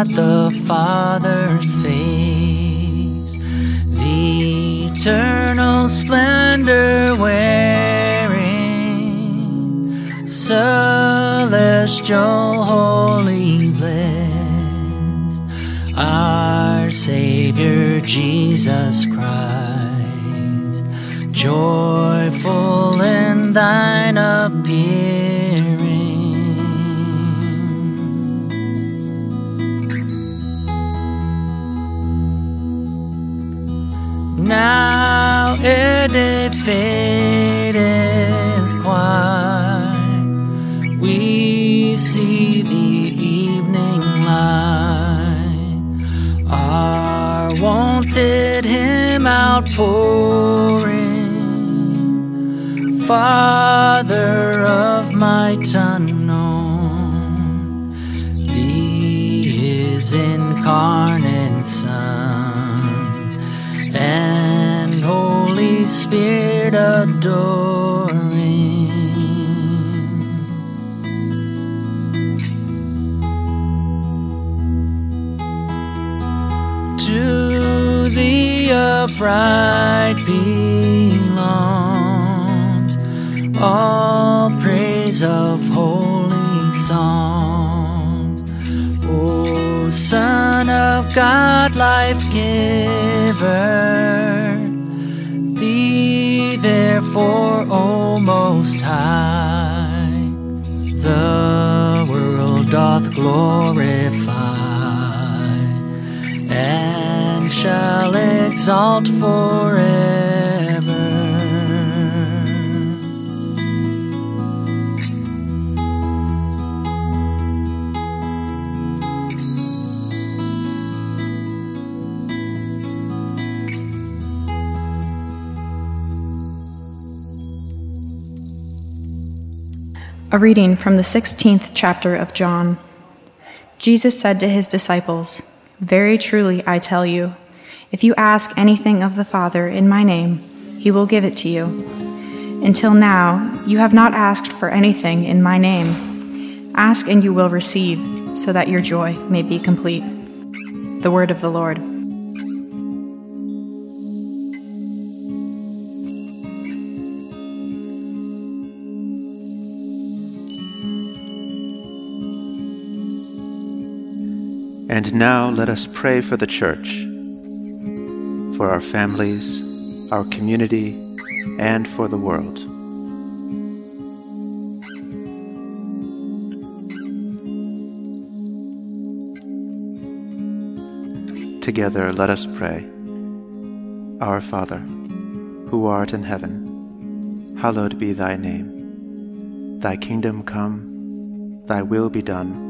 God the Father's face, the eternal splendor wearing, celestial, holy, blessed, our Savior Jesus Christ joyful in thine appearing. Now it fadeth quite, we see the evening light, our wonted hymn outpouring. Father of might unknown, Thee His incarnate Spirit adoring. To the upright belongs all praise of holy songs. O Son of God, life giver, therefore, O Most High, the world doth glorify and shall exalt forever. A reading from the 16th chapter of John. Jesus said to his disciples, Very truly I tell you, if you ask anything of the Father in my name, he will give it to you. Until now, you have not asked for anything in my name. Ask and you will receive, so that your joy may be complete. The word of the Lord. And now let us pray for the church, for our families, our community, and for the world. Together let us pray. Our Father, who art in heaven, hallowed be thy name. Thy kingdom come, thy will be done,